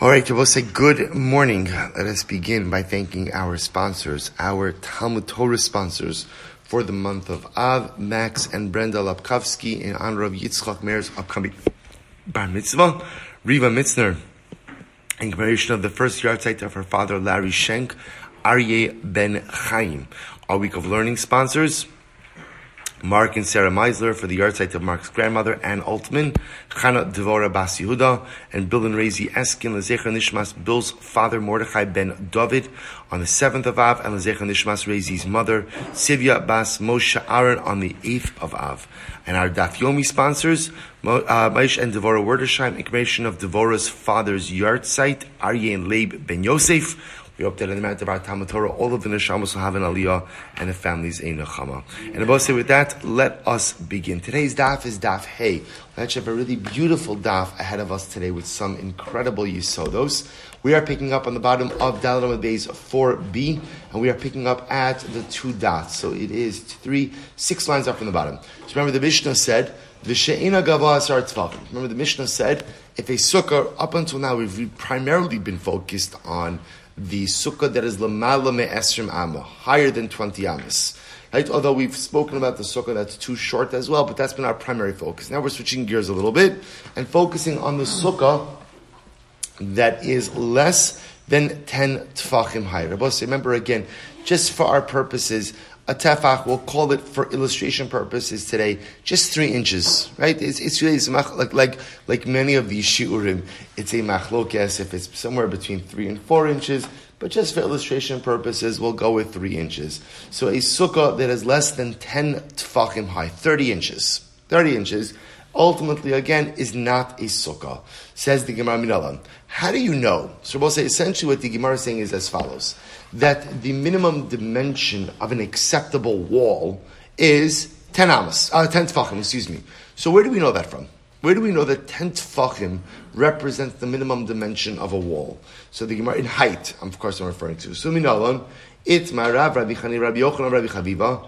All right, we'll say good morning. Let us begin by thanking our sponsors, our Talmud Torah sponsors for the month of Av, Max and Brenda Lapkovsky in honor of Yitzchak Meir's upcoming Bar Mitzvah, Riva Mitzner, in commemoration of the first yahrzeit of her father Larry Schenk, Aryeh Ben Chaim. Our week of learning sponsors, Mark and Sarah Meisler for the yahrzeit of Mark's grandmother, Ann Altman, Chana Devora Bas Yehuda, and Bill and Razy Eskin, Lezecher Nishmas, Bill's father, Mordechai ben David, on the 7th of Av, and Lezecher Nishmas, Razy's mother, Sivya Bas Moshe Aaron, on the 8th of Av. And our Daf Yomi sponsors, uh, Maish and Devora Wordesheim, information of Devora's father's yahrzeit, Aryeh and Leib ben Yosef, we hope that in the amount of our Talmud Torah, all of the Neshamos will have an Aliyah and the families a Nechama. And above say with that, let us begin. Today's daf is daf Hey. We have a really beautiful daf ahead of us today with some incredible Yisodos. We are picking up on the bottom of Dalamad Bay's 4b, and we are picking up at the two dots. So it is three, six lines up from the bottom. So remember the Mishnah said, V'she'ena gava asar Remember the Mishnah said, if a sukkah, up until now we've primarily been focused on the sukkah that is lamala esrim amma, higher than 20 amas. Right? Although we've spoken about the sukkah that's too short as well, but that's been our primary focus. Now we're switching gears a little bit and focusing on the sukkah that is less than 10 tfachim high. Remember again, just for our purposes, a tefach, we'll call it for illustration purposes today, just three inches, right? It's, it's really, it's like, like, like many of these shiurim, it's a machlokes if it's somewhere between three and four inches, but just for illustration purposes, we'll go with three inches. So a sukkah that is less than 10 tfachim high, 30 inches, 30 inches, ultimately, again, is not a sukkah, says the Gemara Minalan. How do you know? So we'll say essentially what the Gemara is saying is as follows that the minimum dimension of an acceptable wall is 10 amas, uh, 10 tfachim, excuse me. So where do we know that from? Where do we know that 10 tfachim represents the minimum dimension of a wall? So the Gemara, in height, of course I'm referring to. So Minalan, it's my Rav, Rabbi Chani, Rabbi Yochanan, Rabbi Chaviva,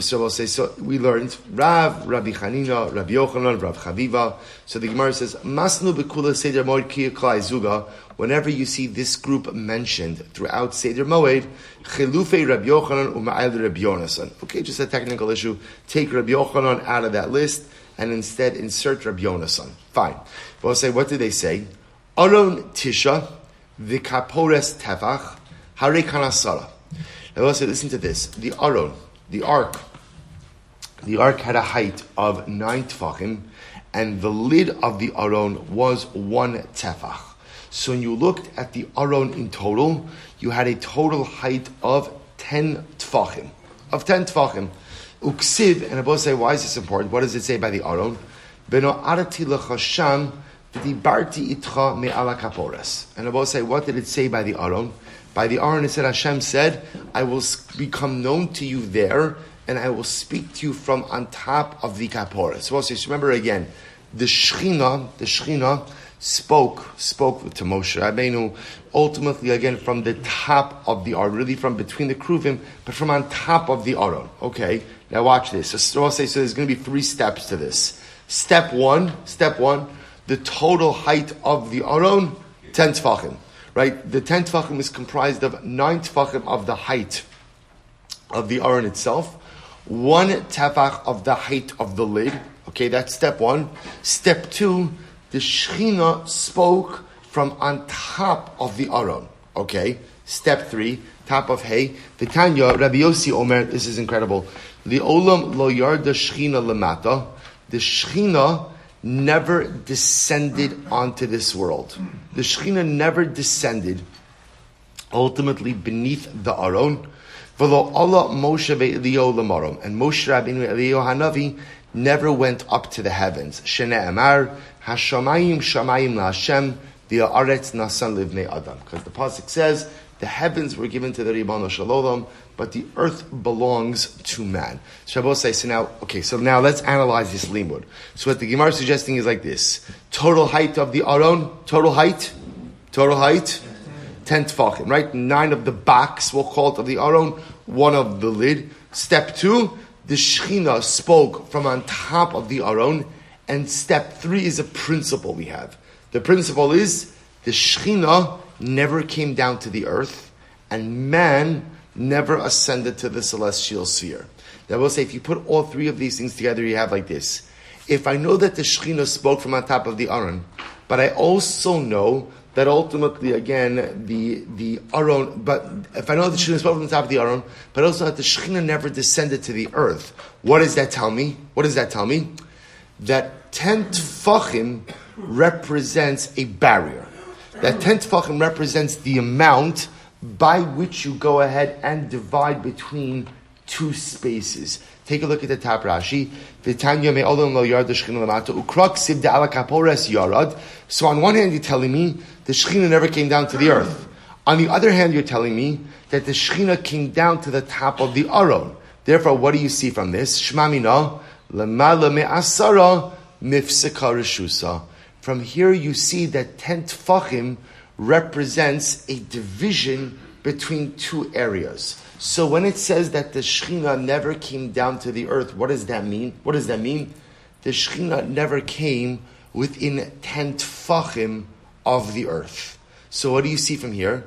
so we'll say, so we learned Rav, Rabbi Chanina, Rabbi Yochanan, Rav Chaviva. So the Gemara says, Masnu bekula Seder Moed Zuga. Whenever you see this group mentioned throughout Seder Moed, Chilufe Rabbi Yochanan Uma'ayl Rabbi Yonasan. Okay, just a technical issue. Take Rabbi Yochanan out of that list and instead insert Rabbi Yonasan. Fine. We'll say, what do they say? Aron Tisha, Vikapores Tefach, Hare Kanasara. Now we'll say, listen to this. The Aron, the ark, the ark had a height of nine tefachim, and the lid of the aron was one tefach. So when you looked at the aron in total, you had a total height of ten tefachim, of ten tefachim. Uksiv, and I both say, why is this important? What does it say by the aron? Beno arati lechasham v'dibarti itcha me'ala kaporas. And I both say, what did it say by the aron? By the Aron, said, Hashem said, I will become known to you there, and I will speak to you from on top of the Kapora. So also, remember again, the Shechina, the Shechina spoke, spoke to Moshe Rabbeinu, ultimately again from the top of the Aron, really from between the Kruvim, but from on top of the Aron. Okay, now watch this. So, I'll say, so there's going to be three steps to this. Step one, step one, the total height of the Aron, 10 tefachim right? The ten tefachim is comprised of nine tefachim of the height of the aron itself, one tefach of the height of the lid. Okay, that's step one. Step two, the Shechina spoke from on top of the aron. Okay, step three, top of hay. The Tanya, Rabbi Yossi Omer, this is incredible. The olam lo yarda Shechina lemata. The Shechina never descended onto this world. The Shekhinah never descended ultimately beneath the Aron. Allah Moshe ve'Elio lamarom. And Moshe Rabbeinu Elio Hanavi never went up to the heavens. Shene Amar, Hashamayim Shamayim LaHashem, the Aretz Nasan Livnei Adam. Because the Pasuk says, the heavens were given to the Ribbon Shalom, but the earth belongs to man. So say, so now, okay, so now let's analyze this limud. So what the Gemara is suggesting is like this. Total height of the Aron, total height, total height, 10 tefachim, right? Nine of the backs, we'll call it, of the Aron, one of the lid. Step two, the Shechina spoke from on top of the Aron, and step three is a principle we have. The principle is, the the Shechina never came down to the earth, and man never ascended to the celestial sphere. That will say, if you put all three of these things together, you have like this. If I know that the Shechina spoke from on top of the Aron, but I also know that ultimately, again, the the Aron. But if I know the Shekhinah spoke from the top of the Aron, but also that the Shekhinah never descended to the earth, what does that tell me? What does that tell me? That ten tefachim represents a barrier. That ten tefachim represents the amount by which you go ahead and divide between two spaces. Take a look at the top Rashi. So on one hand, you're telling me the Shekhinah never came down to the earth. On the other hand, you're telling me that the Shekhinah came down to the top of the Aron. Therefore, what do you see from this? Shmamina, lemala me'asara, nifseka reshusa. From here, you see that ten tfachim represents a division between two areas. So when it says that the Shekhinah never came down to the earth, what does that mean? What does that mean? The Shekhinah never came within ten tfachim of the earth. So what do you see from here?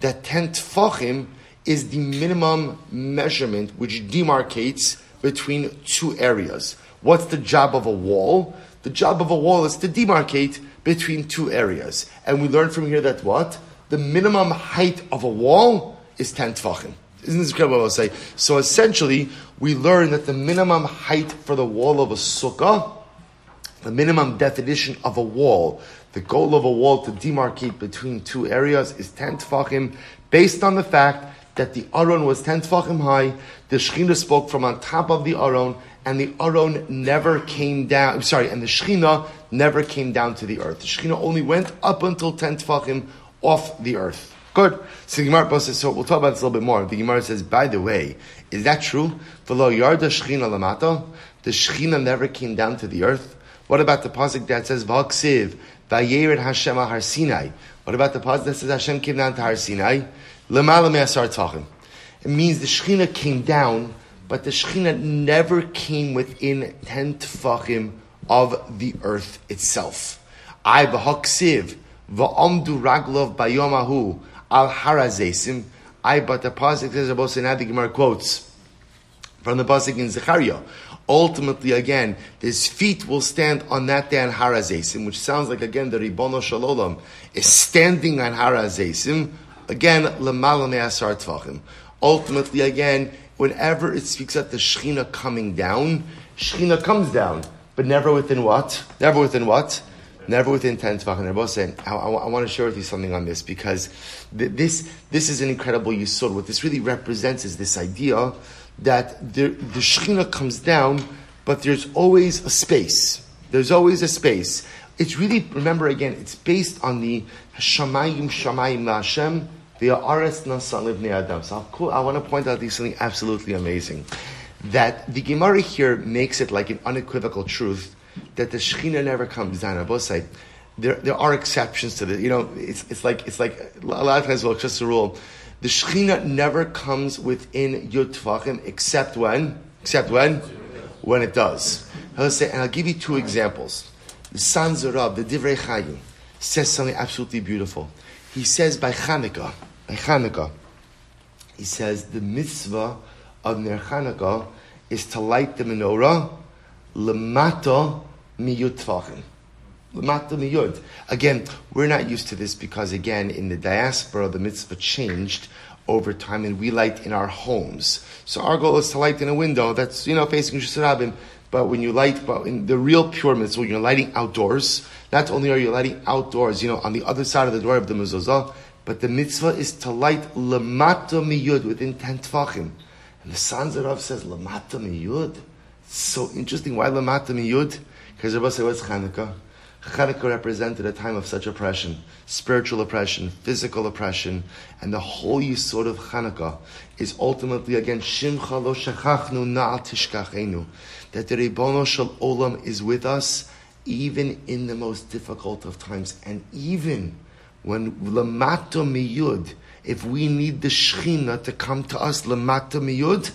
That ten tfachim is the minimum measurement which demarcates between two areas. What's the job of a wall? The job of a wall is to demarcate between two areas. And we learn from here that what? The minimum height of a wall is 10 tfachim. Isn't this incredible what I'll say? So essentially, we learn that the minimum height for the wall of a sukkah, the minimum definition of a wall, the goal of a wall to demarcate between two areas is 10 tefachim, based on the fact that the Aron was 10 tefachim high, the Shekhinah spoke from on top of the Aron, and the Aron never came down, sorry, and the Shekhinah never came down to the earth. The Shekhinah only went up until 10 tefachim off the earth. Good. So the Gemara says, so we'll talk about this a little bit more. The Gemara says, by the way, is that true? V'lo yarda shchina lamato? The shchina never came down to the earth. What about the pasuk that says, v'haksiv, v'yered Hashem har Sinai? What about the pasuk that says Hashem came down to Har Sinai? It means the shchina came down, but the shchina never came within ten tefachim of the earth itself. I v'haksiv, v'amdu raglov bayomahu, al harazesim. I but the pasuk says about the Gemara quotes from the pasuk in Zechariah. Ultimately, again, his feet will stand on that day on harazesim, which sounds like again the Ribono Shalom is standing on harazesim. Again, lemala me'asar tvachim. Ultimately, again, whenever it speaks of the Shechina coming down, Shechina comes down, but never within what? Never within what? never within 10 tvachim. They're saying, I, I, I, want to share with you something on this because th- this, this is an incredible yisod. What this really represents is this idea that the, the Shekhinah comes down, but there's always a space. There's always a space. It's really, remember again, it's based on the Shamayim Shamayim Hashem, the Aretz Nasan Livnei Adam. So cool, I want to point out this something absolutely amazing. That the Gemara here makes it like an unequivocal truth that the Shekhinah never comes down sides. There, there are exceptions to this. You know, it's, it's like it's like a lot of times. Well, just a rule. The Shekhinah never comes within Yud except when, except when, when it does. I'll say, and I'll give you two examples. The Sanzer Rav, the Divrei Chayim, says something absolutely beautiful. He says by Chanukah, by Chanukah, he says the mitzvah of Ner Chanukah is to light the menorah lemata miyud tvachim. Again, we're not used to this because, again, in the diaspora, the mitzvah changed over time and we light in our homes. So our goal is to light in a window that's, you know, facing Shusarabim. But when you light, but in the real pure mitzvah, when you're lighting outdoors, not only are you lighting outdoors, you know, on the other side of the door of the mezuzah, but the mitzvah is to light lemata miyud within ten tvachim. And the Sanzer Rav of says lemata miyud. So interesting. Why Lamata Miyud? Because Rabbi said, what's Chanukah? Chanukah represented a time of such oppression, spiritual oppression, physical oppression, and the whole sort of Chanukah is ultimately again Shimcha lo shechachnu na'al tishkachenu, that the Ribono Shel Olam is with us even in the most difficult of times, and even when Lamato Miyud, if we need the Shechina to come to us Lamato Miyud,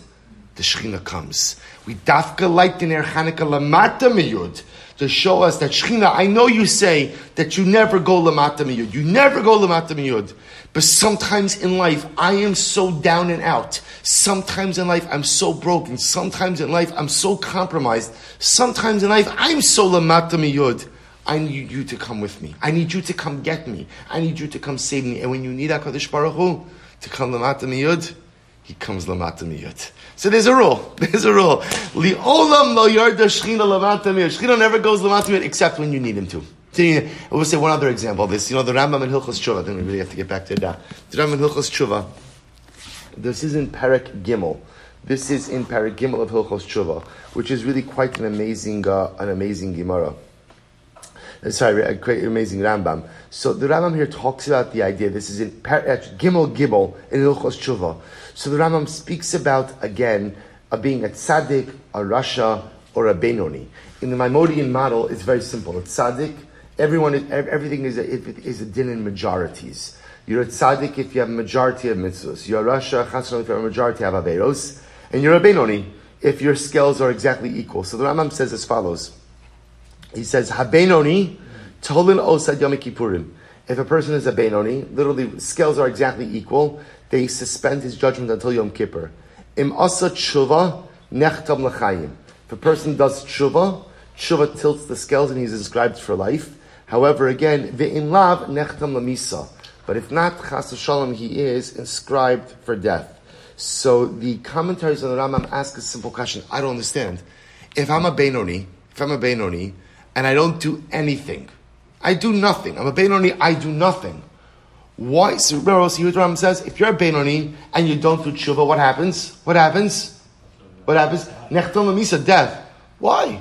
the Shechina comes. We dafka light in Chanukah lamata miyud to show us that Shechina, I know you say that you never go lamata miyud. You never go lamata miyud. But sometimes in life, I am so down and out. Sometimes in life, I'm so broken. Sometimes in life, I'm so compromised. Sometimes in life, I'm so lamata miyud. I need you to come with me. I need you to come get me. I need you to come save me. And when you need HaKadosh Baruch Hu to come lamata miyud, he comes lamata miyud. So there's a rule. There's a rule. Li'olam lo yarda shchina lamata miyud. Shchina never goes lamata miyud except when you need him to. I will say one other example of this. You know, the Rambam in Hilchos Tshuva, then we really have to get back to that. The Rambam in Hilchos Tshuva, this is in Perek Gimel. This is in Perek Gimel of Hilchos Tshuva, which is really quite an amazing, uh, an amazing Gemara. Uh, sorry, a great, amazing Rambam. So the Rambam here talks about the idea. This is in Gimel Gimel in Hilchos Tshuva. So the Rambam speaks about again uh, being a tzaddik, a rasha, or a benoni. In the Maimonidean model, it's very simple. It's tzaddik, Everyone, is, everything is a, is a din in majorities. You're a tzaddik if you have a majority of mitzvahs. You're a rasha chasron if you have a majority of averos, and you're a benoni if your scales are exactly equal. So the Rambam says as follows. He says habenoni tolin osad yom kippurim. If a person is a benoni, literally scales are exactly equal. They suspend his judgment until Yom Kippur. Im asa tshuva nechtam l'chayim. If a person does tshuva, tshuva tilts the scales and he's inscribed for life. However, again, ve'in lav nechtam lamisa. But if not, chas shalom, he is inscribed for death. So the commentaries on the Rambam ask a simple question. I don't understand. If I'm a Benoni, if I'm a Benoni, and I don't do anything, I do nothing. I'm a Benoni, I do nothing. Why? So Rambam says, if you're a Benoni and you don't do tshuva, what happens? What happens? What happens? Nechtam lamisa, death. Why?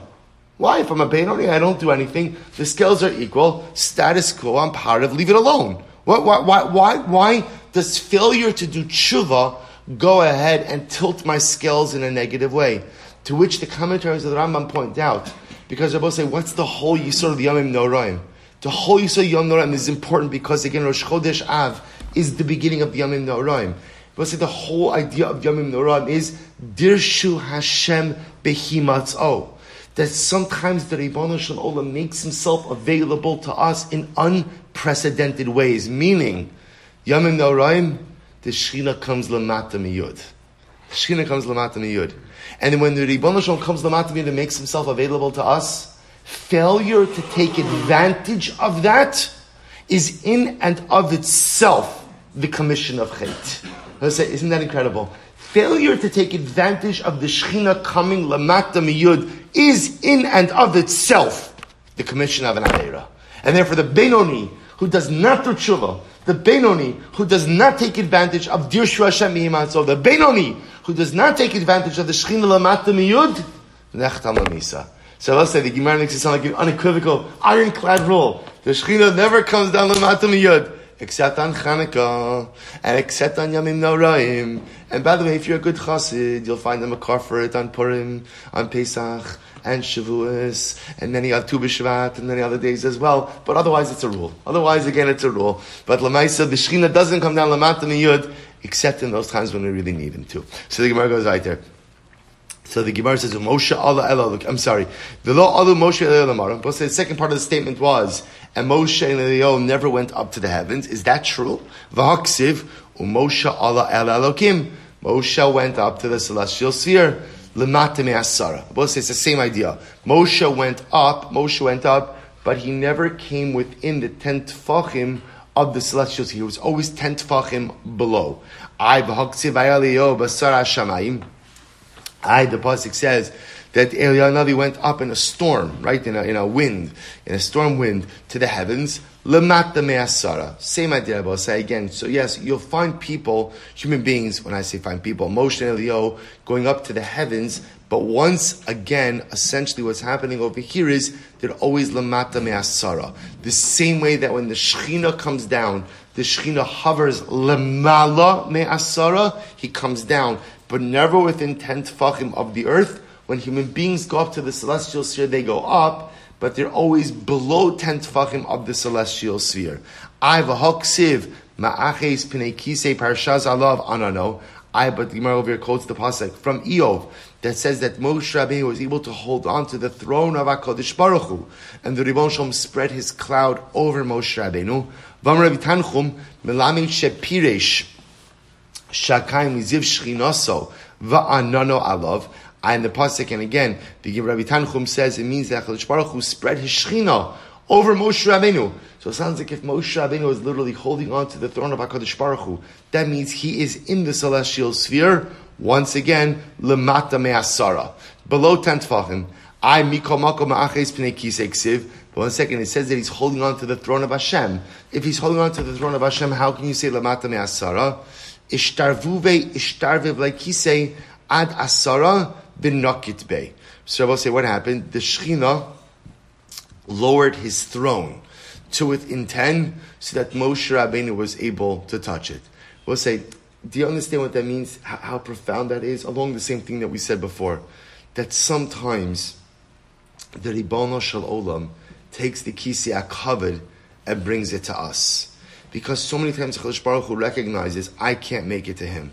Why? If I'm a Benoni, I don't do anything. The scales are equal. Status quo. I'm part of. Leave it alone. Why, why, why, why does failure to do tshuva go ahead and tilt my scales in a negative way? To which the commentaries of the Rambam point out, because both say, what's the whole Yisur of the Yomim Noraim? The whole Yisur Yom Noraim is important because again, Rosh Chodesh Av is the beginning of the Yomim Noraim. But say the whole idea of Yomim Noraim is Dirshu Hashem Behimatz that sometimes the Ribbon Shalom makes himself available to us in unprecedented ways. Meaning, Yamim Noraim, the Shechina comes Lamata Miyud. The Shechina comes Lamata Miyud. And when the Ribbon Shalom comes Lamata Miyud and makes himself available to us, failure to take advantage of that is in and of itself the commission of Chait. Isn't that incredible? failure to take advantage of the Shechina coming Lamata Miyud is in and of itself the commission of an Aveira. And therefore the Benoni, who does not do tshuva, the Benoni, who does not take advantage of Dirshu Hashem the Benoni, who does not take advantage of the Shechina Lamata Miyud, Nechtam Lamisa. So let's say the Gemara makes it sound like an unequivocal, ironclad rule. The Shechina never comes down Lamata Miyud except on Chanukah, and except on Yamim Noraim. And by the way, if you're a good chassid, you'll find them a car for it on Purim, on Pesach, and Shavuos, and many other Tu B'Shvat, and many other days as well. But otherwise, it's a rule. Otherwise, again, it's a rule. But Lamaisa, the Shechina doesn't come down Lamata Yud, except in those times when we really need him to. So the Gemara goes right there. So the Gemara says, Moshe Allah Ela, I'm sorry, the law Allah Moshe Ela But the second part of the statement was, and Moshe and Elio never went up to the heavens. Is that true? V'haksiv, Moshe Allah Ela Moshe went up to the celestial sphere. Lematame Asara. Both it's the same idea. Moshe went up, Moshe went up, but he never came within the ten tfachim of the celestial sphere. He was always ten tfachim below. I basara. I, the Pasuk says that Eliyahu went up in a storm, right, in a, in a wind, in a storm wind to the heavens. Lemata me'asara. Same idea, but I'll say again. So yes, you'll find people, human beings, when I say find people, Moshe and Eliyahu going up to the heavens, but once again, essentially what's happening over here is they're always lemata me'asara. The same way that when the Shechina comes down, the Shechina hovers lemala me'asara, he comes down but never within 10 tfachim of the earth. When human beings go up to the celestial sphere, they go up, but they're always below 10 tfachim of the celestial sphere. I v'hoksiv ma'aches pinei kisei parshaz alav ah, anano. I, but the Gemara over here quotes the pasuk from Iyov that says that Moshe Rabbeinu was able to hold on to the throne of Hakadosh Baruch Hu, and the Ribbon Shalom spread his cloud over Moshe Rabbeinu. Vam Rabbi Tanchum Melami Shepiresh Shakaim Liziv Shchinoso Va'anano Alav. And the pasuk, and again, the Rabbi Tanchum says it means that Hakadosh Baruch Hu spread his Shechina over Moshe Rabbeinu. So it sounds like if Moshe Rabbeinu is literally holding on to the throne of HaKadosh Baruch Hu, that means he is in the celestial sphere, once again, lemata me'asara. Below 10 tfachim, I mikol makom ma'aches pnei kisei But one second, it says that he's holding on to the throne of Hashem. If he's holding on to the throne of Hashem, how can you say lemata me'asara? Ishtarvuve ishtarviv like kisei ad asara bin nokit be. So I will say what happened. The Shechina lowered his throne to within 10 so that Moshe Rabbeinu was able to touch it. We'll say, do you understand what that means? How, how profound that is? Along the same thing that we said before, that sometimes the Ribono Shel Olam takes the Kisi covered and brings it to us. Because so many times Chalish Baruch Hu recognizes, I can't make it to him.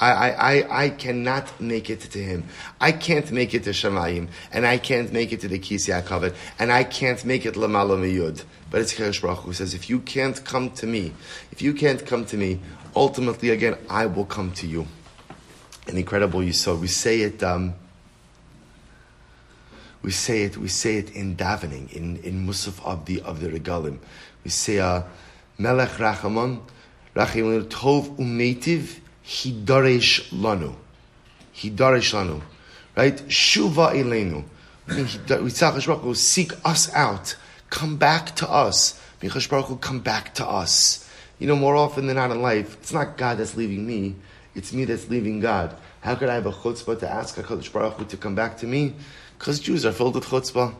I, I, I cannot make it to him. I can't make it to Shemayim, and I can't make it to the Kisya covered, and I can't make it Lamala Miyud. But it's Cheresh Baruch who says, if you can't come to me, if you can't come to me, ultimately again, I will come to you. And incredible you saw. We say it, um, we say it, we say it in davening, in, in Musaf of the, of the Regalim. We say, uh, Melech Rachamon, Rachamon Tov Umetiv, Hidaresh lanu. Hidaresh lanu. Right? Shuva elenu. Yitzhak Baruch will seek us out. Come back to us. Michash Baruch come back to us. You know, more often than not in life, it's not God that's leaving me, it's me that's leaving God. How could I have a chutzpah to ask HaKadosh Baruch Hu to come back to me? Because Jews are filled with chutzpah.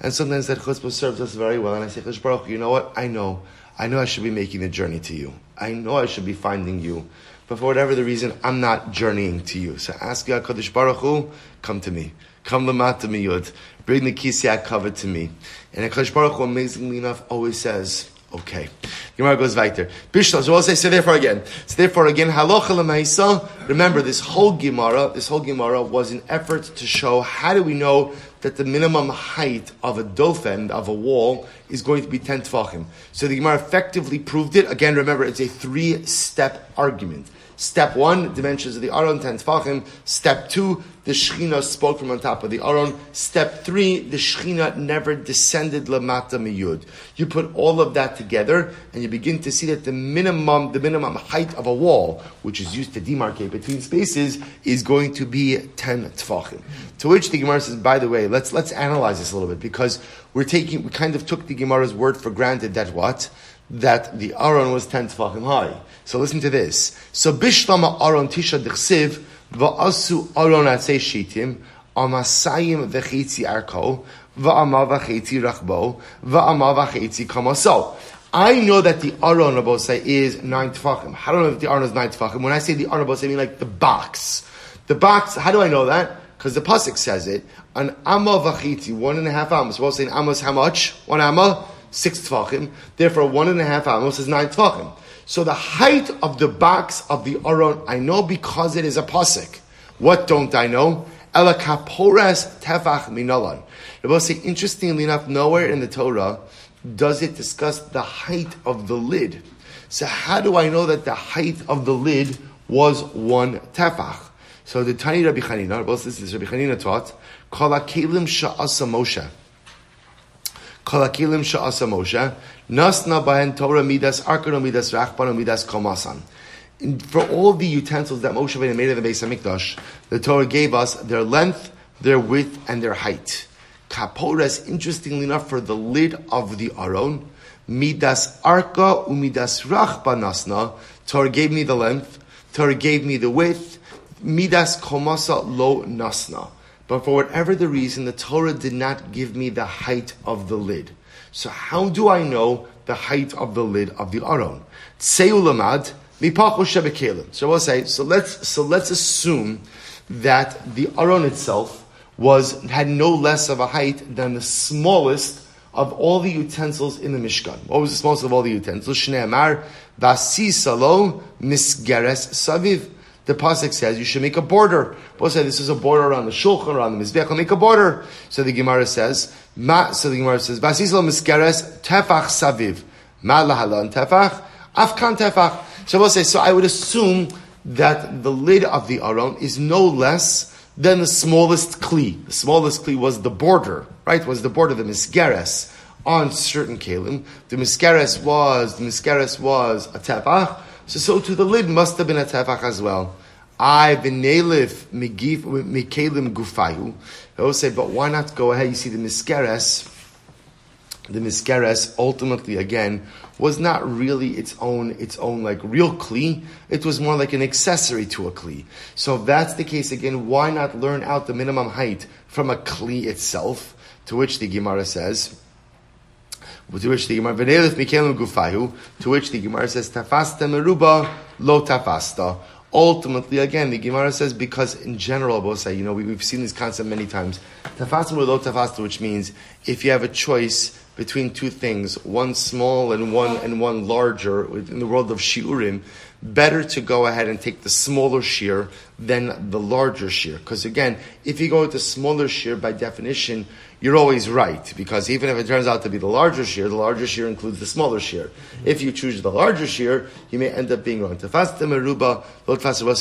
And sometimes that chutzpah serves us very well. And I say, Kadosh Baruch Hu, you know what? I know. I know I should be making the journey to you. I know I should be finding you but for whatever the reason, I'm not journeying to you. So ask HaKadosh Baruch Hu, come to me. Come lamata miyud. Bring the kisya cover to me. And HaKadosh Baruch Hu, amazingly enough, always says, okay. Gemara goes weiter. Bishla, so we'll say, so therefore again. So therefore again, halacha lemaisa. Remember, this whole Gemara, this whole Gemara was an effort to show how do we know that the minimum height of a dofen, of a wall, is going to be 10 tfachim. So the Gemara effectively proved it. Again, remember, it's a three-step argument. Step one, dimensions of the Aron, 10 tfachim. Step two, the Shechina spoke from on top of the Aron. Step three, the Shechina never descended lamata miyud. You put all of that together, and you begin to see that the minimum, the minimum height of a wall, which is used to demarcate between spaces, is going to be 10 tfachim. To which the Gemara says, by the way, let's, let's analyze this a little bit, because we're taking, we kind of took the Gemara's word for granted that what? That the Aron was 10 tfachim high. So listen to this. So bishlama Aaron tisha dechsiv va'asu aron atzei shitim amasayim v'chitzi arko va'ama v'chitzi rachbo va'ama v'chitzi kamaso. I know that the aron say is nine tefachim. I don't know if the aron is nine tefachim? When I say the aron of I mean like the box. The box. How do I know that? Because the pasuk says it. An amma v'chitzi, one and a half amos. Well, saying amos how much? One amma, six tefachim. Therefore, one and a half amos is nine tefachim. So the height of the box of the Aron, I know because it is a pasuk. What don't I know? Elakapores tefach minalan. say, interestingly enough, nowhere in the Torah does it discuss the height of the lid. So how do I know that the height of the lid was one tefach? So the Tani Rabbi Chanina, this is Rabbi Chanina taught, Kol kelim sha'asa Moshe. Kol kelim sha'asa Moshe. Nasna bahen Torah midas arkano midas rachbano midas komasan. For all the utensils that Moshe Rabbeinu made in the Beis Hamikdash, the Torah gave us their length, their width, and their height. Kapores, interestingly enough, for the lid of the Aron, midas arka umidas rachbanasna. Torah gave me the length, Torah gave me the width, midas komasa lo nasna. But for whatever the reason, the Torah did not give me the height of the lid. So how do I know the height of the lid of the aron? Seulamad So we'll say so. Let's so let's assume that the aron itself was had no less of a height than the smallest of all the utensils in the Mishkan. What was the smallest of all the utensils? Shneimar vasisalo misgeres saviv. The pasuk says you should make a border. Both say this is a border around the shulchan, around the mizbech. Make a border. So the Gemara says, ma, so the Gemara says, "Vasislo miskeres tefach saviv, ma lahalan tefach, afkan tefach." So say, so I would assume that the lid of the aron is no less than the smallest kli. The smallest kli was the border, right? Was the border, the miskeres on certain kalim. The miskeres was the miskeres was a tefach. So, so to the lid must have been a tefach as well. I v'nelif mikalim gufayu. I will say, but why not go ahead? You see the miskeres. The miskeres ultimately again was not really its own its own like real kli. It was more like an accessory to a kli. So if that's the case again, why not learn out the minimum height from a kli itself? To which the Gemara says to which the Gemara gufayu, to which the Gemara says tafasta meruba lo tafasta. Ultimately, again, the Gemara says because in general, say, you know, we, have seen this concept many times. Tafasta meruba lo tafasta, which means if you have a choice between two things, one small and one and one larger, in the world of shiurim, better to go ahead and take the smaller shiur than the larger shiur. Because again, if you go with the smaller shiur, by definition, you're always right. Because even if it turns out to be the larger shiur, the larger shiur includes the smaller shiur. Mm-hmm. If you choose the larger shiur, you may end up being wrong. Tafasta meruba,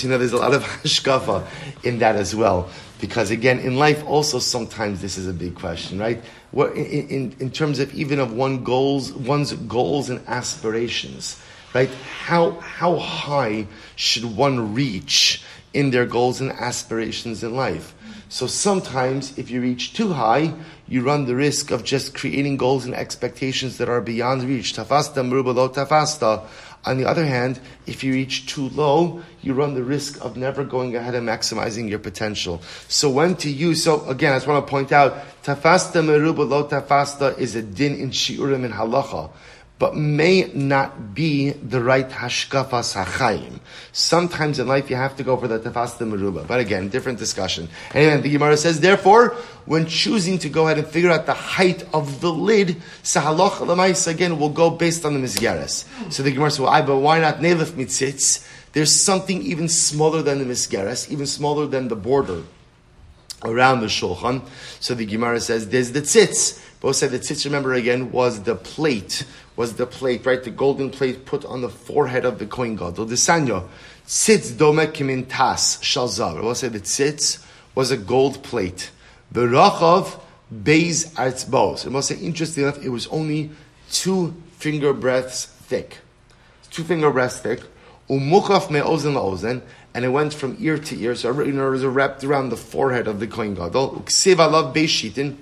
you know, there's a lot of hashkafa in that as well. Because again, in life also sometimes this is a big question, right? What, in, in, in terms of even of one goals, one's goals and aspirations right? How, how high should one reach in their goals and aspirations in life? So sometimes if you reach too high, you run the risk of just creating goals and expectations that are beyond reach. Tafasta lo tafasta. On the other hand, if you reach too low, you run the risk of never going ahead and maximizing your potential. So when to use, so again, I just want to point out, tafasta meruba lo tafasta is a din in shiurim and halacha but may not be the right hashkafas hachayim. Sometimes in life you have to go for the tefas the meruba. But again, different discussion. Anyway, the Gemara says, therefore, when choosing to go ahead and figure out the height of the lid, sahaloch lamais again will go based on the misgeres. So the Gemara says, well, I, but why not nelef mitzitz? There's something even smaller than the misgeres, even smaller than the border around the shulchan. So the Gemara says, there's the tzitz. Both said the tzitz, remember again, was the plate was the plate, right? The golden plate put on the forehead of the Kohen Gadol. The Sanya, tzitz dome kimin tas shalzav. We'll say the tzitz was a gold plate. The Rachav beis artzbos. And we'll say, interesting enough, it was only two finger breadths thick. Two finger breadths thick. Umuchaf me'ozen la'ozen. And it went from ear to ear, so you know, it was wrapped around the forehead of the Kohen Gadol. Uksiv alav beishitin.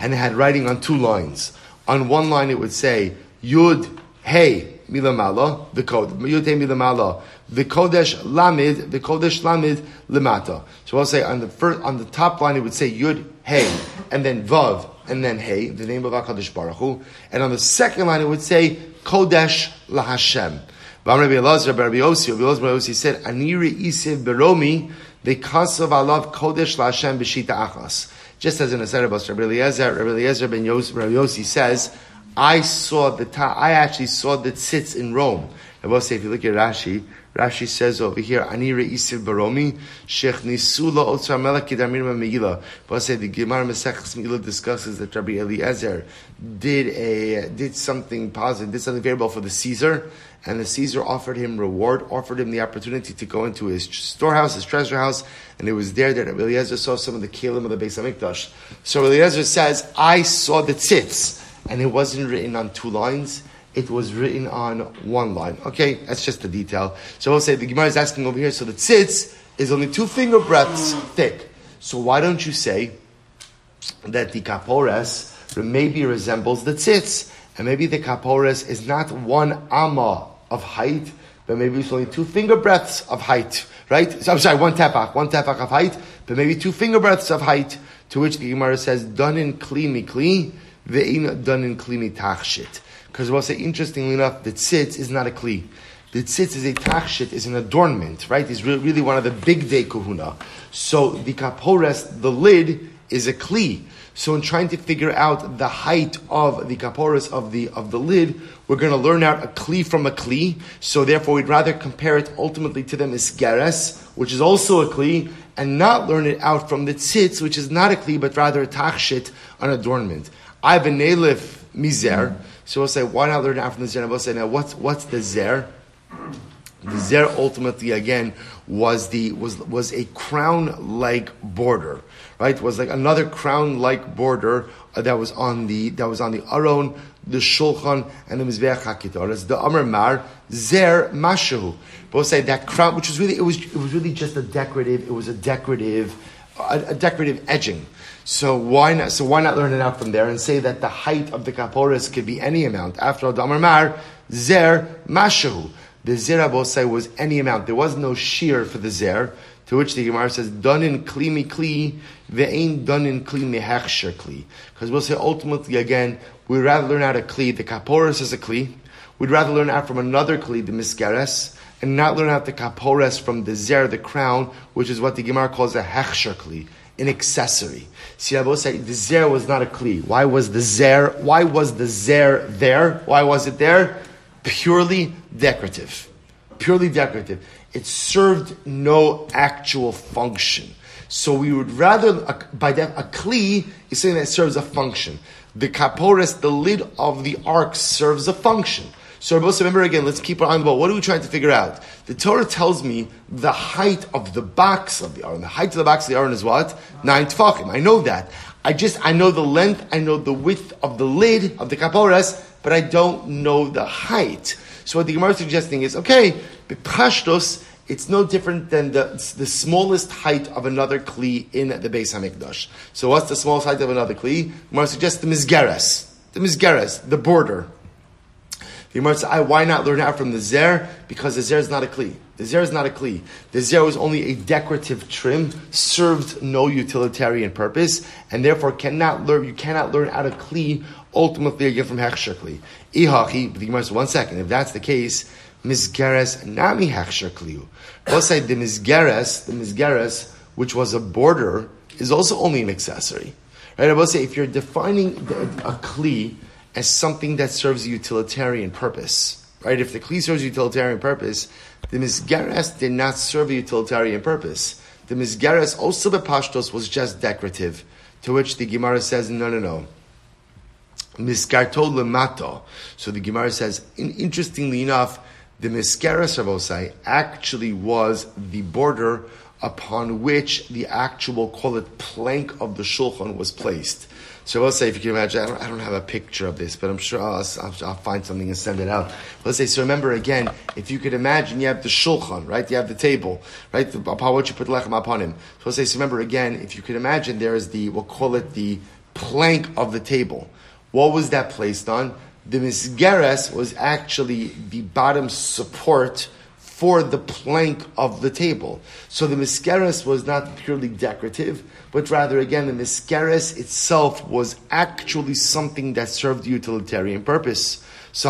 And it had writing on two lines on one line it would say Yud Hey Milamala, the code Yud Hey Milamala, the Kodesh Lamid, the Kodesh Lamid Limata. So I'll say on the first on the top line it would say Yud Hey, and then Vav, and then Hey, the name of Hakadosh Baruch Hu, and on the second line it would say Kodesh LaHashem. Rabbi Elazar, Rabbi Yossi, Rabbi Elazar Yossi said, Aniri Isiv Beromi, the Kasav Alav Kodesh LaHashem B'Shita Achas. Just as in a about Rabbi Eliezer, Rabbi Eliezer ben Yossi, Rabbi Yossi says, I saw the ta- I actually saw the tzitz in Rome. I will say, if you look at Rashi, Rashi says over here, Ani re'isil baromi, shech nisula otzar melech kidamir megillah. But say the Gemara Maseches Megillah discusses that Rabbi Eliezer did a did something positive, did something well for the Caesar, and the Caesar offered him reward, offered him the opportunity to go into his storehouse, his treasure house, and it was there that Eliezer saw some of the kelim of the Beis Hamikdash. So Eliezer says, "I saw the tzitz," and it wasn't written on two lines; it was written on one line. Okay, that's just the detail. So we'll say the Gemara is asking over here. So the tzitz is only two finger breadths thick. So why don't you say that the kapores maybe resembles the tzitz, and maybe the kapores is not one amma of height, but maybe it's only two finger breadths of height, right? So, I'm sorry, one tefach, one tefach of height, but maybe two finger breadths of height, to which the Gemara says, done in kli mikli, ve'in done in kli mitachshit. Because we'll say, interestingly enough, the tzitz is not a kli. The tzitz is a tachshit, is an adornment, right? It's really, really one of the bigdei kehunah. So the kapores, the lid, is a kli. So in trying to figure out the height of the kaporas of the of the lid, we're going to learn out a kli from a kli. So therefore, we'd rather compare it ultimately to the misgeres, which is also a kli, and not learn it out from the tzitz, which is not a kli, but rather a tachshit, an adornment. I have a nelif mizer. So we'll say, why not learn out from the zer? And we'll say, now what's what's the zer? The zer ultimately again was the was was a crown like border, right? Was like another crown like border that was on the that was on the aron, the shulchan, and the mizbeach hakitoras. The amar mar zer mashu. Both say that crown, which was really it was it was really just a decorative. It was a decorative, a, a decorative edging. So why not? So why not learn it out from there and say that the height of the kaporas could be any amount? After all, the amar mar zer mashu. The zera was any amount. There was no shiur for the zer. To which the Gemara says, "Done in kli mi kli, ve'ain done in kli mehechsher kli." Because we'll say ultimately again, we'd rather learn out a kli. The kaporas is a kli. We'd rather learn out from another kli, the miskeres, and not learn out the kaporas from the zer, the crown, which is what the Gemara calls a hechsher kli, an accessory. See, I say the zer was not a kli. Why was the zer? Why was the zer there? Why was it there? purely decorative. Purely decorative. It served no actual function. So we would rather, by that, a kli is something that serves a function. The kapores, the lid of the ark, serves a function. So Rabbi remember again, let's keep our eye on the ball. What are we trying to figure out? The Torah tells me the height of the box of the Aron. The height of the box of the Aron is what? Nine tefachim. I know that. I just, I know the length, I know the width of the lid of the kapores, but I don't know the height. So what the Gemara is suggesting is, okay, b'pashtos, it's no different than the, the smallest height of another kli in the Beis Hamikdash. So what's the smallest height of another kli? Gemara suggests the mizgeres, the mizgeres, the border. The Gemara says, why not learn out from the zer? Because the zer is not a kli. The zer is not a kli. The zer was only a decorative trim, served no utilitarian purpose, and therefore cannot learn. You cannot learn out of kli ultimately again from hechsher Ihachi, but the Gemara says, one second, if that's the case, Mizgeres nami hechsher kliu. Let's the Mizgeres, the Mizgeres, which was a border, is also only an accessory. Right? I will say, if you're defining a kli as something that serves a utilitarian purpose, right? If the kli serves a utilitarian purpose, the Mizgeres did not serve a utilitarian purpose. The Mizgeres also the pashtos was just decorative, to which the Gemara says, no, no, no. Miskarto lemato. So the Gemara says, in, interestingly enough, the miskara savosai actually was the border upon which the actual, call it, plank of the shulchan was placed. So let's say, if you can imagine, I don't, I don't have a picture of this, but I'm sure I'll, I'll, I'll, find something and send it out. Let's say, so remember again, if you could imagine, you have the shulchan, right? You have the table, right? Upon which you put the lechem upon him. So let's say, so remember again, if you could imagine, there is the, we'll call it the plank of the table. What was that placed on? The misgeres was actually the bottom support for the plank of the table. So the miskeres was not purely decorative, but rather again the miskeres itself was actually something that served utilitarian purpose. So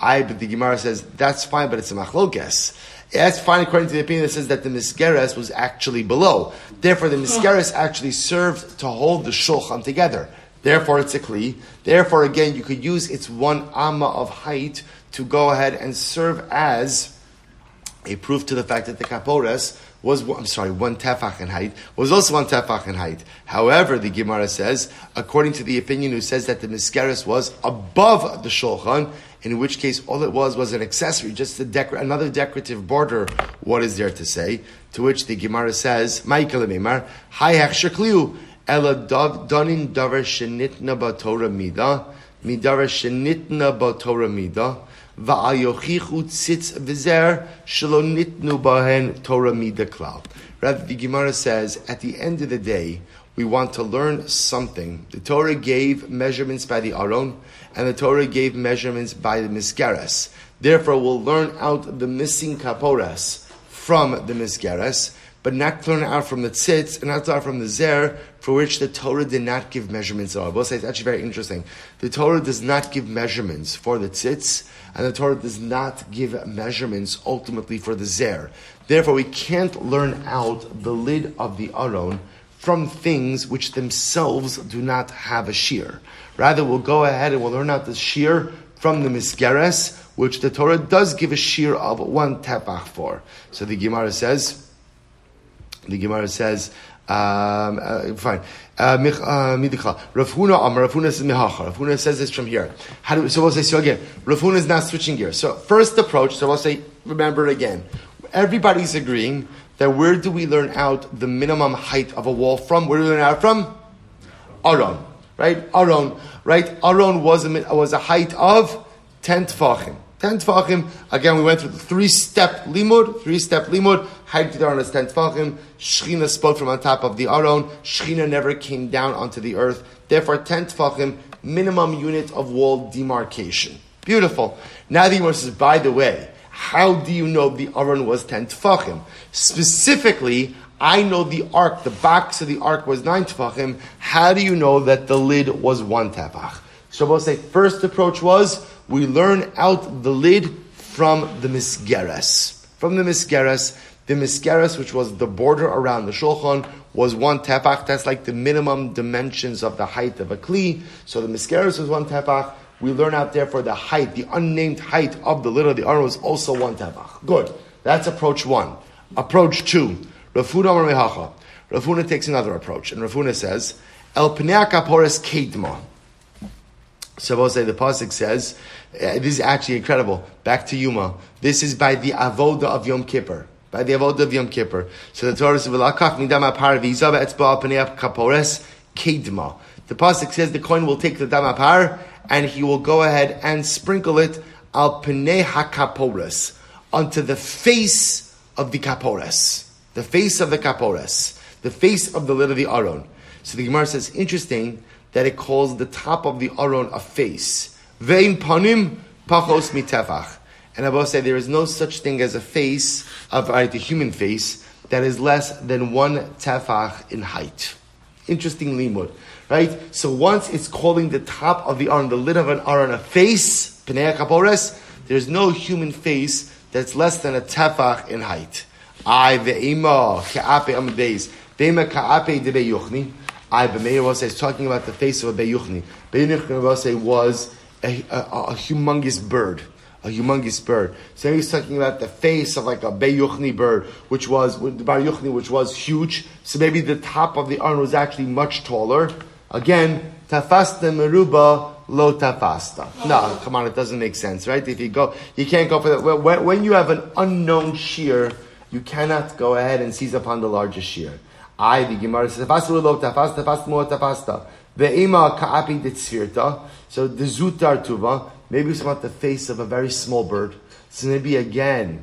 I, but the Gemara says that's fine, but it's a machloges. That's fine according to the opinion that says that the misgeres was actually below. Therefore, the misgeres actually served to hold the shulchan together. Therefore, it's a kli. Therefore, again, you could use its one amma of height to go ahead and serve as a proof to the fact that the kapores was, I'm sorry, one tefach in height, was also one tefach in height. However, the Gemara says, according to the opinion who says that the miskeres was above the shulchan, in which case all it was was an accessory, just a decor- another decorative border. What is there to say? To which the Gemara says, Michael Hi Hechshakliu, Ela Donin Davar Shenitna Batora Mida, Midara Shenitna Batora Mida, Va'ayochichu Tzitz Vizer, Shalonitnu Bahen Torah Mida Klal. Rather, the says, at the end of the day, we want to learn something. The Torah gave measurements by the Aron, and the Torah gave measurements by the Miskeres. Therefore, we'll learn out the missing kaporas from the Miskeres, but not learn out from the tzitz and not learn out from the zer, for which the Torah did not give measurements at all. I will say it's actually very interesting. The Torah does not give measurements for the tzitz, and the Torah does not give measurements ultimately for the zer. Therefore, we can't learn out the lid of the aron from things which themselves do not have a shiur. Rather, we'll go ahead and we'll learn out the shiur from the misgeres, which the Torah does give a shiur of one tefach for. So the Gemara says, the Gemara says, um, uh, fine. Uh, uh, Rav Huna Amar, Rav Huna says. Rav Huna says this from here. How do so we'll say, so again, Huna is not switching gears. So first approach, so we'll say, remember again. Everybody's agreeing that where do we learn out the minimum height of a wall from? Where do we learn out from? Aron, right? Aron, right? Aron was a, was a height of 10 tfachim. 10 tefachim. Again, we went through the three-step limud, three-step limud. Of the Aron is 10 tefachim. Shechina spoke from on top of the Aron. Shechina never came down onto the earth. Therefore, 10 tefachim, minimum unit of wall demarcation. Beautiful. Now the Gemara says, by the way, how do you know the Aron was 10 tefachim? Specifically, I know the ark, the box of the ark was 9 tefachim. How do you know that the lid was 1 tefach? So we'll say first approach was we learn out the lid from the misgeres. From the misgeres, the misgeres, which was the border around the shulchan, was one tefach. That's like the minimum dimensions of the height of a kli. So the misgeres was one tefach. We learn out there for the height, the unnamed height of the of the aron was also one tefach. Good. That's approach one. Approach two. Rav Huna Mehacha. Rav Huna takes another approach, and Rav Huna says, El Pnei Kapores Kedma. So we'll say the pasuk says, uh, this is actually incredible. Back to Yoma. This is by the avoda of Yom Kippur. By the avodah of Yom Kippur. So the Torah says, "V'lakach midam apar v'izava etzba pnei kapores kedma." The pasuk says the kohen will take the dam apar and he will go ahead and sprinkle it al pnei hakapores onto the face of the kapores, the face of the kapores, the face of the lid of the aron. So the Gemara says, interesting that it calls the top of the aron a face. Vein panim pachos mitefach. And will say there is no such thing as a face of right, a human face that is less than one tefach in height. Interesting limud, right? So once it's calling the top of the aron, the lid of an aron, a face, pnei kapores, there's no human face that's less than a tefach in height. I ve'ima ka'ape amadeis. Ve'ima ka'ape debe yuchni. I, B'meir was is talking about the face of a Beyuchni. Beyuchni was a, a, a, humongous bird. A humongous bird. So he's talking about the face of like a Beyuchni bird, which was, Bar Yuchni, which was huge. So maybe the top of the aron was actually much taller. Again, tafasta meruba lo tafasta. No, come on, it doesn't make sense, right? If you go, you can't go for that. When, you have an unknown shear, you cannot go ahead and seize upon the largest shear. I, the Gemara says, tafasta lo tafasta, tafasta mo tafasta. Ve'ema ka'api ditzvirta. So the zutar tuva, maybe it's about the face of a very small bird. So maybe again,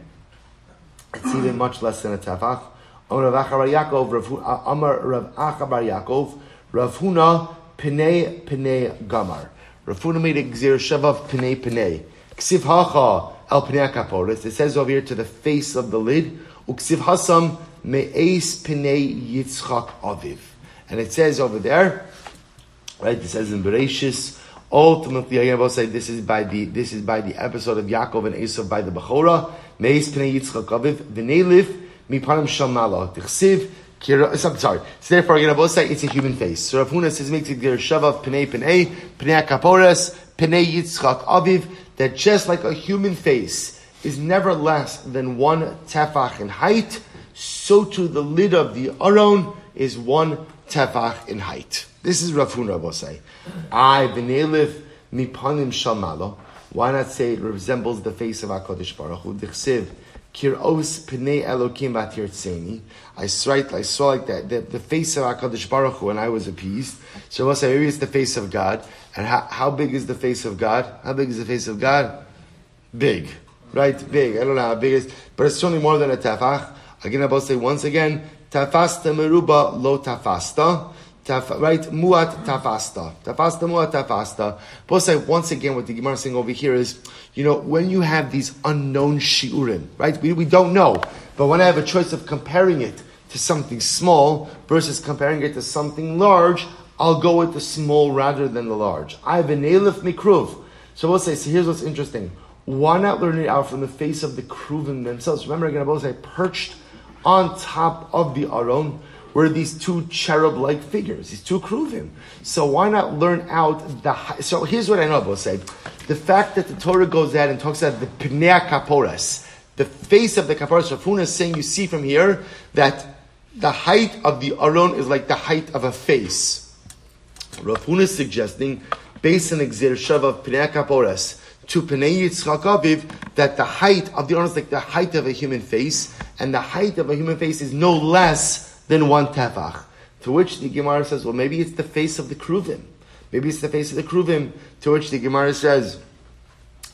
it's even much less than a tafach. Amar Rav Achabar Yaakov, Amar Rav uh, Achabar Yaakov, Rav Huna, Pnei Pnei Gamar. Rav Huna made a gzir shavav Pnei Pnei. Ksiv hacha el Pnei kaporis. It says over here to the face of the lid. Uksiv hasam me'es Pnei Yitzchak Aviv. And it says over there, right? It says in Bereshis. Ultimately, I will say this is by the this is by the episode of Yaakov and Esav by the Bechora. Meis Pnei Yitzchak Aviv v'neilif mipanim shamala tichsiv. I'm sorry. So therefore, I will say it's a human face. So Rav Huna says makes it clear Shavav Pnei Pnei Pnei Kapores Pnei Yitzchak Aviv that just like a human face is never less than one tefach in height, so too the lid of the aron is one tefach in height. This is Rav will say. I v'neilif mipanim shamalo. Why not say it resembles the face of HaKadosh Baruch Hu? Dichsiv, kiros pnei elokim batir I saw, I saw like that, the, the face of HaKadosh Baruch Hu when I was appeased. So we'll say the face of God. And how, how big is the face of God? How big is the face of God? Big. Right? Big. I don't know how big it is. But it's certainly more than a tafach. Again, I will say once again, tafasta meruba lo tafasta. Taf, right? Muat tafasta. Tafasta, muat tafasta. Say once again, what the Gemara is saying over here is, you know, when you have these unknown shiurim, right? We, we don't know. But when I have a choice of comparing it to something small versus comparing it to something large, I'll go with the small rather than the large. I have an elif mikruv. So we'll say, so here's what's interesting. Why not learn it out from the face of the kruvim themselves? Remember, again, I will say, perched on top of the aron were these two cherub-like figures, these two kruvim. So why not learn out the? So here's what I know. We'll say, the fact that the Torah goes out and talks about the pnei kaporas, the face of the kaporas. Rav is saying, you see from here that the height of the aron is like the height of a face. Rav is suggesting, based on Exir Shav of Pnei Kaporas, to Pnei Yitzchak Aviv, that the height of the aron is like the height of a human face, and the height of a human face is no less than one tefach. To which the Gemara says, well, maybe it's the face of the Kruvim. Maybe it's the face of the Kruvim. To which the Gemara says,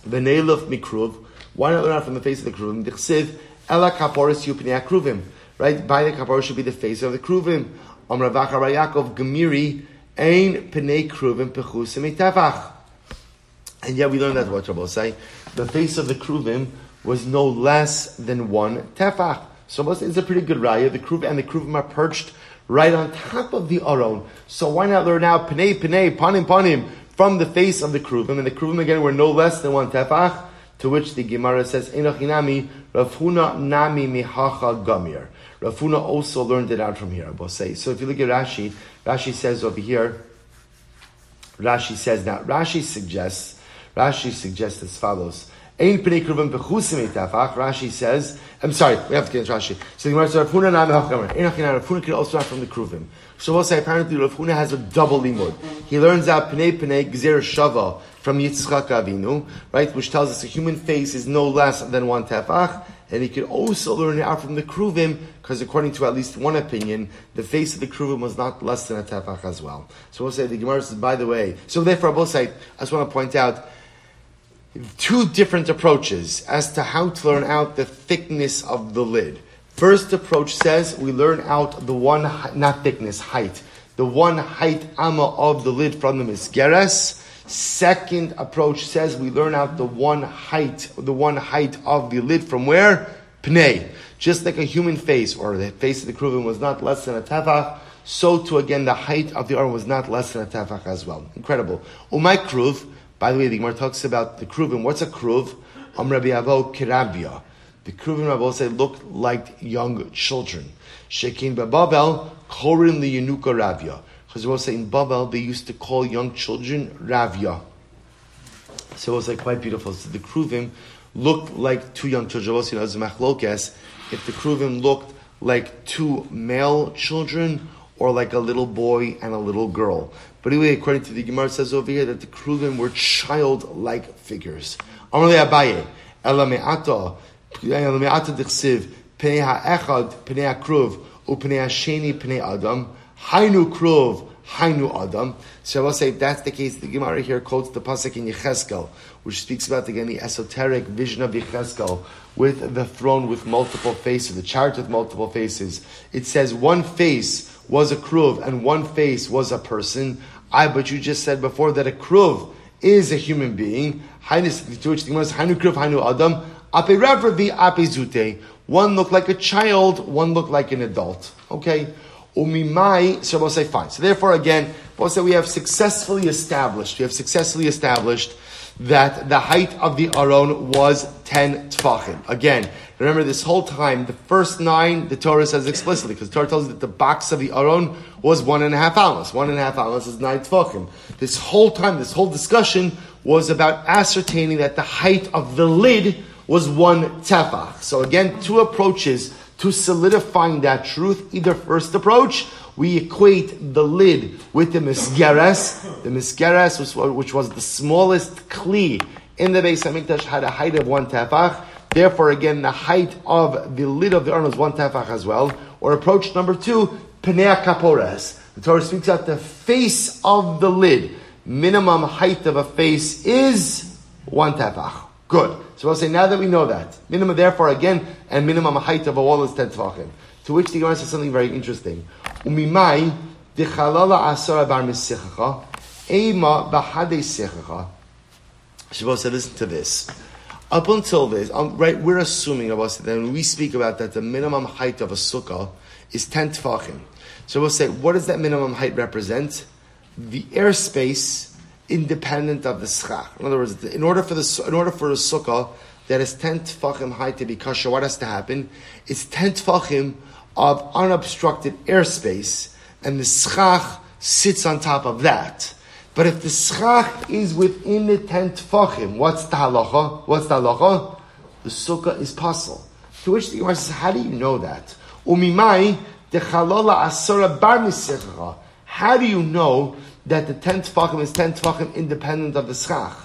V'neiluf mikruv. Why not learn from the face of the Kruvim? Dichsiv, ela kaporis yu pnei Kruvim. Right? By the kaporis should be the face of the Kruvim. Amravacha Yaakov Gemiri, Ein pnei kruvim pechusim tefach. And yet we learned that what Rabbi say. The face of the kruvim was no less than one tefach. So it's a pretty good raya. The kruvim and the kruvim are perched right on top of the aron. So why not learn now pnei pnei panim panim from the face of the kruvim? And the kruvim again were no less than one tefach. To which the Gemara says, Enochinami, Rav Huna nami mihacha gamir. Rav Huna also learned it out from here, I say. So if you look at Rashi, Rashi says over here, Rashi says now, Rashi suggests, Rashi suggests as follows. Rashi says, I'm sorry, we have to get into Rashi. So the Rav could also start from the kruvim. So we'll say apparently Rav Huna has a double limud. He learns out pnei pnei gzer shava from Yitzchak Avinu, right, which tells us a human face is no less than one tefach. And he could also learn it out from the Kruvim, because according to at least one opinion, the face of the Kruvim was not less than a tefach as well. So we'll say the Gemara says, by the way, so therefore both say, I just want to point out two different approaches as to how to learn out the thickness of the lid. First approach says we learn out the one, not thickness, height, the one height amma of the lid from the misgeres, Second approach says we learn out the one height, the one height of the lid from where? Pnei. Just like a human face, or the face of the kruvim was not less than a tefach, so too again the height of the aron was not less than a tefach as well. Incredible. Umay kruv, by the way, the Gemara talks about the kruvim. What's a kruv? Am Rabbi Avo kirabia. The kruvim Rabbi say looked like young children. Shekin bababel korin li yenuka rabia. Because we'll say in Babel they used to call young children Ravya. So it was like quite beautiful. So the Kruvim looked like two young children. If the Kruvim looked like two male children or like a little boy and a little girl. But anyway, according to the Gemara, says over here that the Kruvim were childlike figures. Amalei Abaye, Ela Me'ata, Ela Me'ata Dichsiv, Pnei Ha'echad, Pnei Ha'kruv, Upnei Ha'sheni, Pnei Adam, Hainu Krov, Hainu Adam. So I will say if that's the case, the Gemara here quotes the pasuk in Yecheskel, which speaks about again the esoteric vision of Yecheskel with the throne with multiple faces, the chariot with multiple faces. It says one face was a kruv and one face was a person. I, but you just said before that a kruv is a human being. One looked like a child, one looked like an adult. Okay? Umimai, so we'll say fine. So therefore, again, we'll say we have successfully established, we have successfully established that the height of the aron was 10 tfachim. Again, remember this whole time, the first nine, the Torah says explicitly, because the Torah tells us that the box of the aron was one and a half hours. One and a half hours is nine tfachim. This whole time, this whole discussion was about ascertaining that the height of the lid was one tefach. So again, two approaches to solidifying that truth. Either first approach, we equate the lid with the misgeres. The misgeres, which was the smallest kli in the beis Hamikdash, had a height of one tefach. Therefore, again, the height of the lid of the aron was one tefach as well. Or approach number two, penea kapores. The Torah speaks out the face of the lid. Minimum height of a face is one tefach. Good. So we'll say now that we know that minimum, therefore again, and minimum height of a wall is ten tefachim. To which the Gemara says something very interesting. Umimai dechalala asara bar misichacha ema bahade sichacha. Shabbos said, listen to this. Up until this, um, right, we're assuming us that when we speak about that the minimum height of a sukkah is 10 tefachim. So we'll say, what does that minimum height represent? The airspace independent of the schach. In other words, in order for the in order for a sukkah that is 10 tefachim height to be kosher, what has to happen? It's 10 tefachim of unobstructed airspace, and the schach sits on top of that. But if the schach is within the 10 tefachim, what's the halacha? What's the halacha? The sukkah is pasul. To which the Gemara says, how do you know that? Umimai chalola asara bar How do you know that the 10 tefachim is 10 tefachim independent of the schach?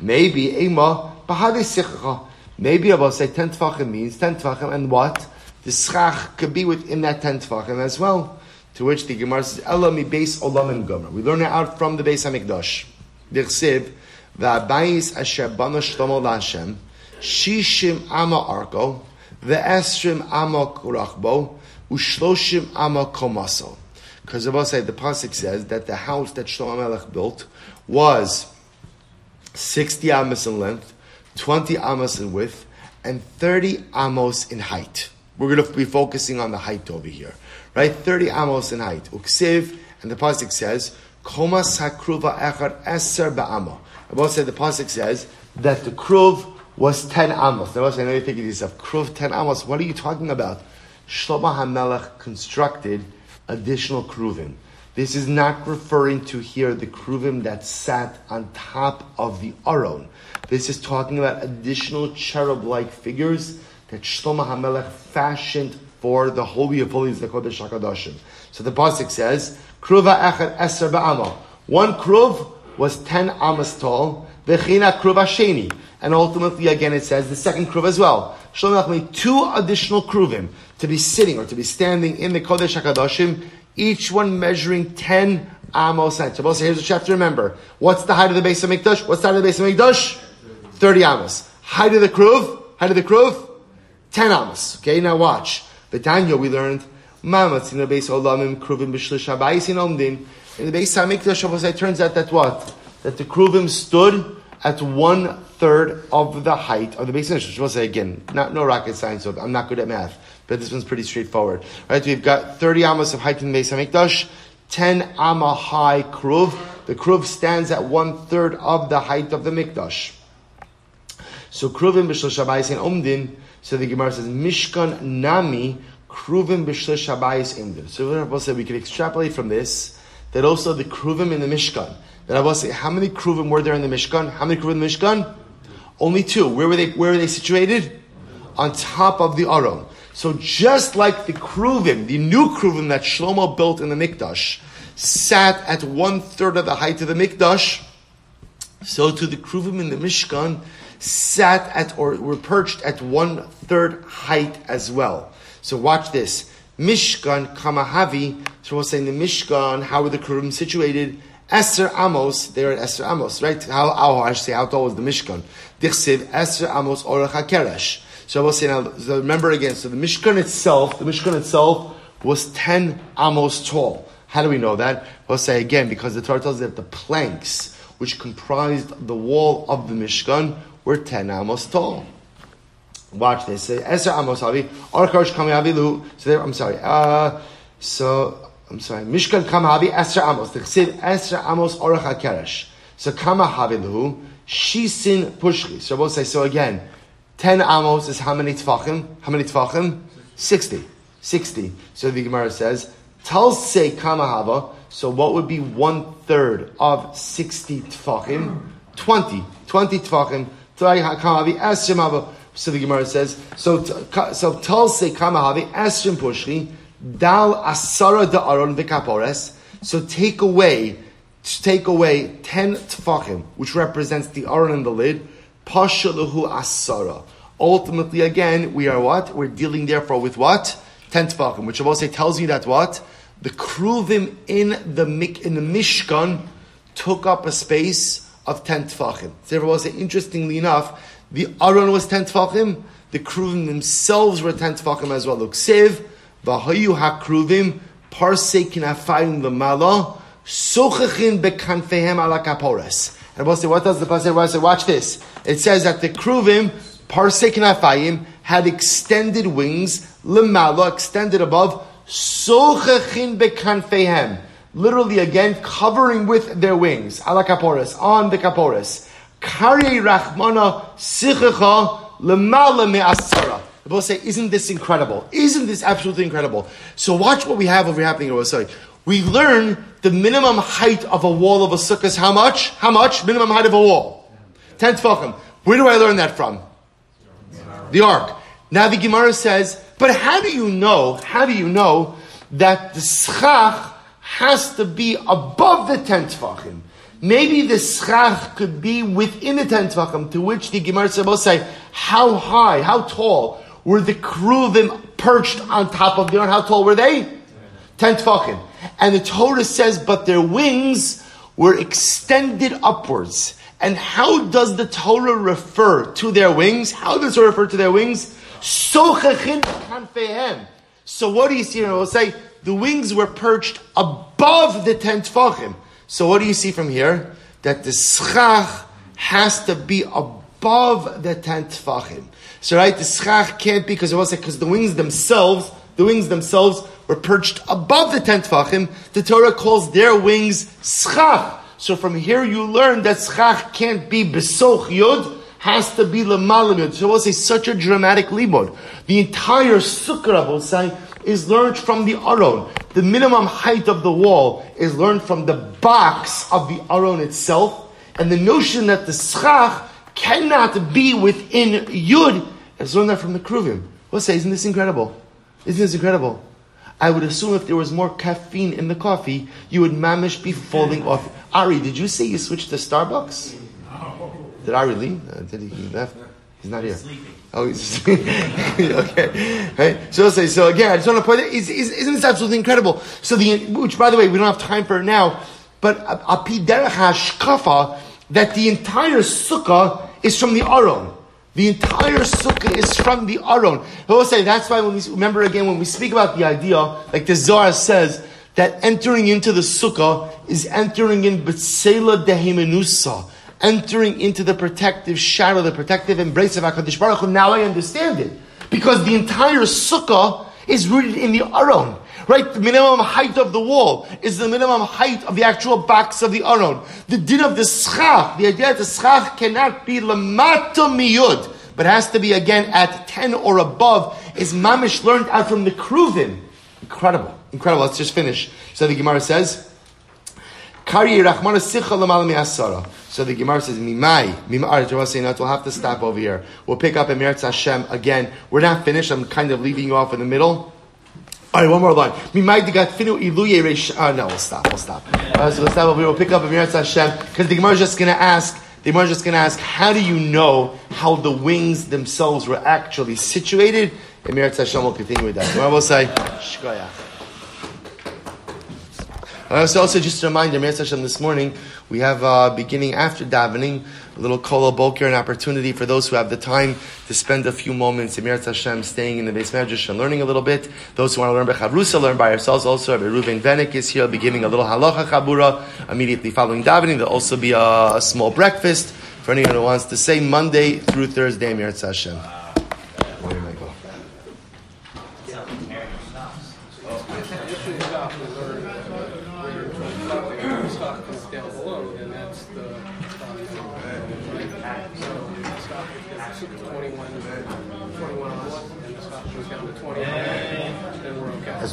Maybe ema bahadi Maybe I will say 10 tefachim means 10 tefachim and what? The schach could be within that 10 tefachim as well. To which the Gemara says, Ela mi beis olam and gomer. We learn it out from the Beis HaMikdash. Dichsiv, v'abayis asher bana shlomo la'Hashem, shishim ama arko, ve'esrim ama kurachbo, ushloshim ama komaso. Because of us, the pasuk says that the house that Shlomo Melech built was 60 amos in length, 20 amos in width, and 30 amos in height. We're going to be focusing on the height over here right? 30 amos in height. Uksiv, and the Pasuk says, Komas hakruva echad eser ba'amo. I will say the Pasuk says that the kruv was 10 amos. Now, I know you're thinking to yourself, kruv 10 amos, what are you talking about? Shlomo HaMelech constructed additional kruvim. This is not referring to here the kruvim that sat on top of the aron. This is talking about additional cherub-like figures that Shlomo HaMelech fashioned for the Holy of Holies, the Kodesh HaKadoshim. So the Pasuk says, Kruva echad eser ba'amo. One kruv was 10 amas tall, v'china kruv sheni. And ultimately, again, it says the second kruv as well. Shlomo made two additional kruvim to be sitting or to be standing in the Kodesh HaKadoshim, each one measuring 10 amos height. So here's what you have to remember. What's the height of the base of Mikdash? What's the height of the base of Mikdash? 30 amos. Height of the kruv? Height of the kruv? 10 amos. Okay, now watch. The Tanya, we learned Mamatz in the beis olamim kruvim b'shlish habayis in. In the beis hamikdash, it turns out that what that the kruvim stood at one third of the height of the beis Hamikdash. We'll say again, not no rocket science. So I'm not good at math, but this one's pretty straightforward. Right? We've got 30 amos of height in the beis hamikdash, 10 amma high kruv. The kruv stands at one third of the height of the mikdash. So kruvim b'shlish habayis in. So the Gemara says, Mishkan Nami Kruvim B'Shlish Habayis Imdim. So Rabbi said we can extrapolate from this that also the Kruvim in the Mishkan. That Rabbi said, how many Kruvim were there in the Mishkan? How many Kruvim in the Mishkan? Only two. Where were they? Where were they situated? On top of the Aron. So just like the Kruvim, the new Kruvim that Shlomo built in the Mikdash, sat at one third of the height of the Mikdash, so to the Kruvim in the Mishkan, sat at or were perched at one third height as well. So watch this. Mishkan Kamahavi. So we're saying the Mishkan, how were the Kruvim situated? Esther Amos, they're at Esther Amos, right? How, how I say, how tall was the Mishkan? Dichsiv, Esther Amos Orach HaKeresh. So I will say now, so remember again, so the Mishkan itself, the Mishkan itself was 10 Amos tall. How do we know that? We'll say again, because the Torah tells us that the planks, which comprised the wall of the Mishkan, were 10 amos tall. Watch this. Esra amos kami So there, I'm sorry. Uh, so, I'm sorry. Mishkan kama havi amos. The amos orach hakeresh. So kama havilu. Shisin. So we'll say, so again, 10 amos is how many tfachim? How many tfachim? 60. 60. So the Gemara says, Talse kama hava. So what would be one third of 60 tfachim? 20. 20 tfachim. So the Gemara says, so so Talse Kamahavi Esrim Pushri Dal Asara da Aron Vikapores. So take away, take away ten tfachim, which represents the Aron and the lid. Pashaluhu Asara. Ultimately, again, we are what? We're dealing therefore with what? Ten tfachim, which say tells you that what? The kruvim in the in the Mishkan took up a space of 10 tefachim. Therefore, was interestingly enough, the Aron was 10 tefachim, the Kruvim themselves were 10 tefachim as well. Look, Sev, Vahayu HaKruvim, Parsei Kinafayim V'mala, Sochachin Bekanfehem Ala Kapores. And we'll say, what does the Pasuk say? Watch this. It says that the Kruvim, Parsei Kinafayim, had extended wings, Lemala, extended above, sochachin bekanfehem. Literally again, covering with their wings. Ala kaporis, on the kaporis. Kari rachmana sichacha lemala me'asara. The both say, isn't this incredible? Isn't this absolutely incredible? So watch what we have over happening over sorry. We learn the minimum height of a wall of a sukkah is how much? How much? Minimum height of a wall. Ten tefachim. Where do I learn that from? The ark. Now the Gemara says, but how do you know, how do you know that the schach has to be above the ten tefachim? Maybe the schach could be within the ten tefachim, to which the Gemara will say, how high, how tall were the kruvim perched on top of the ark? How tall were they? Ten tefachim. And the Torah says, but their wings were extended upwards. And how does the Torah refer to their wings? How does it refer to their wings? So what do you see? And we'll say the wings were perched above the ten tefachim. So what do you see from here? That the schach has to be above the ten tefachim. So right, the schach can't be because it was because the wings themselves, the wings themselves were perched above the ten tefachim. The Torah calls their wings schach. So from here you learn that schach can't be besoch yud, has to be lemalim yud. So we'll say such a dramatic limud. The entire sukkah, we'll say, is learned from the aron. The minimum height of the wall is learned from the box of the aron itself. And the notion that the schach cannot be within yud is learned that from the kruvim. We'll say, isn't this incredible? Isn't this incredible? I would assume if there was more caffeine in the coffee, you would mamish be falling off. Ari, did you say you switched to Starbucks? No. Did Ari leave? Uh, did he, he left? He's not here. Sleeping. Oh, he's okay. Right? So, say, so again, I just want to point out, isn't this absolutely incredible? So the, which by the way, we don't have time for it now, but api derech hashkafa, that the entire sukkah is from the Aron. The entire sukkah is from the aron. I will say that's why when we remember again when we speak about the idea, like the Zohar says, that entering into the sukkah is entering in b'tzela dehemenusa, entering into the protective shadow, the protective embrace of Hakadosh Baruch Hu. Now I understand it because the entire sukkah is rooted in the aron. Right? The minimum height of the wall is the minimum height of the actual box of the aron. The din of the schach, the idea that the schach cannot be lamata miyud, but has to be again at 10 or above, is mamish learned out from the kruvim. Incredible. Incredible. Let's just finish. So the Gemara says, So the Gemara says, Mimai, Mimai, we'll have to stop over here. We'll pick up Emir Hashem again. We're not finished. I'm kind of leaving you off in the middle. All right, one more line. Uh, no, we'll stop. We'll stop. Uh, so we'll stop. We will pick up Amirat Hashem because the Gemara is just going to ask. The Gemara is just going to ask, how do you know how the wings themselves were actually situated? Amirat Hashem will continue with that. The Gemara will say, Shkoyach. Uh, so also just a reminder, Mir Hashem, this morning we have uh, beginning after davening a little kol boker, an opportunity for those who have the time to spend a few moments in Hashem, staying in the beis medrash and learning a little bit. Those who want to learn by Chavrusa, learn by ourselves. Also, Rabbi Reuven Venik is here. I'll be giving a little halacha chabura immediately following davening. There'll also be a, a, small breakfast for anyone who wants to say Monday through Thursday, Mir Hashem. As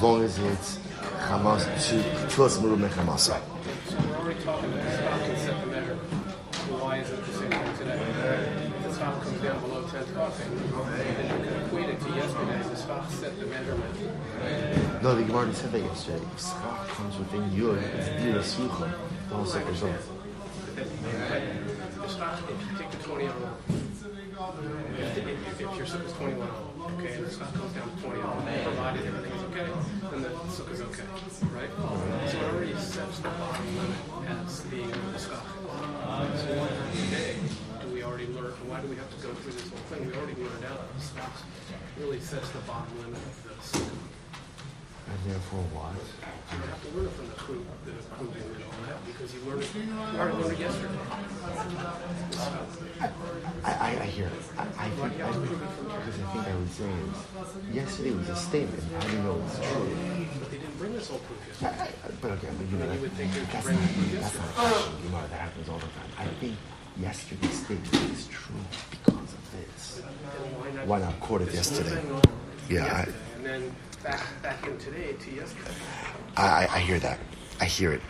long as it's Hamas to Tfilas Muru Mechamasa. So we're already talking about schach and set the measure. Why is it the same thing today? If the schach comes down below 10 stock, then you can equate it to yesterday. The schach set the measurement. No, the Gemara already said that yesterday. If schach comes within Yud, it's the whole second zone. The if you take the 20 on, if, if, if your sukkah is 21 okay, and the schach comes down to 20 provided everything is okay, then the sukkah is okay, right? So it already sets the bottom limit as being the schach. Today do we already learn, why do we have to go through this whole thing? We already learned out that the schach really sets the bottom limit of the sukkah. Therefore what? You have to learn it from the proof, the proving and all that because you learned it. You already learned it yesterday. I, I, I hear it. I, I think I, because I think I would say is yesterday was a statement. I don't know it's true. But they didn't bring this whole proof I, yesterday. I, but okay, but you know, You would think they would that's bring not proof that's not yesterday. a question. You know that happens all the time. I think yesterday's statement is true because of this. Then Why not quote it this whole yesterday? Yeah, I- and then back back in today to yesterday. I, I, I hear that. I hear it.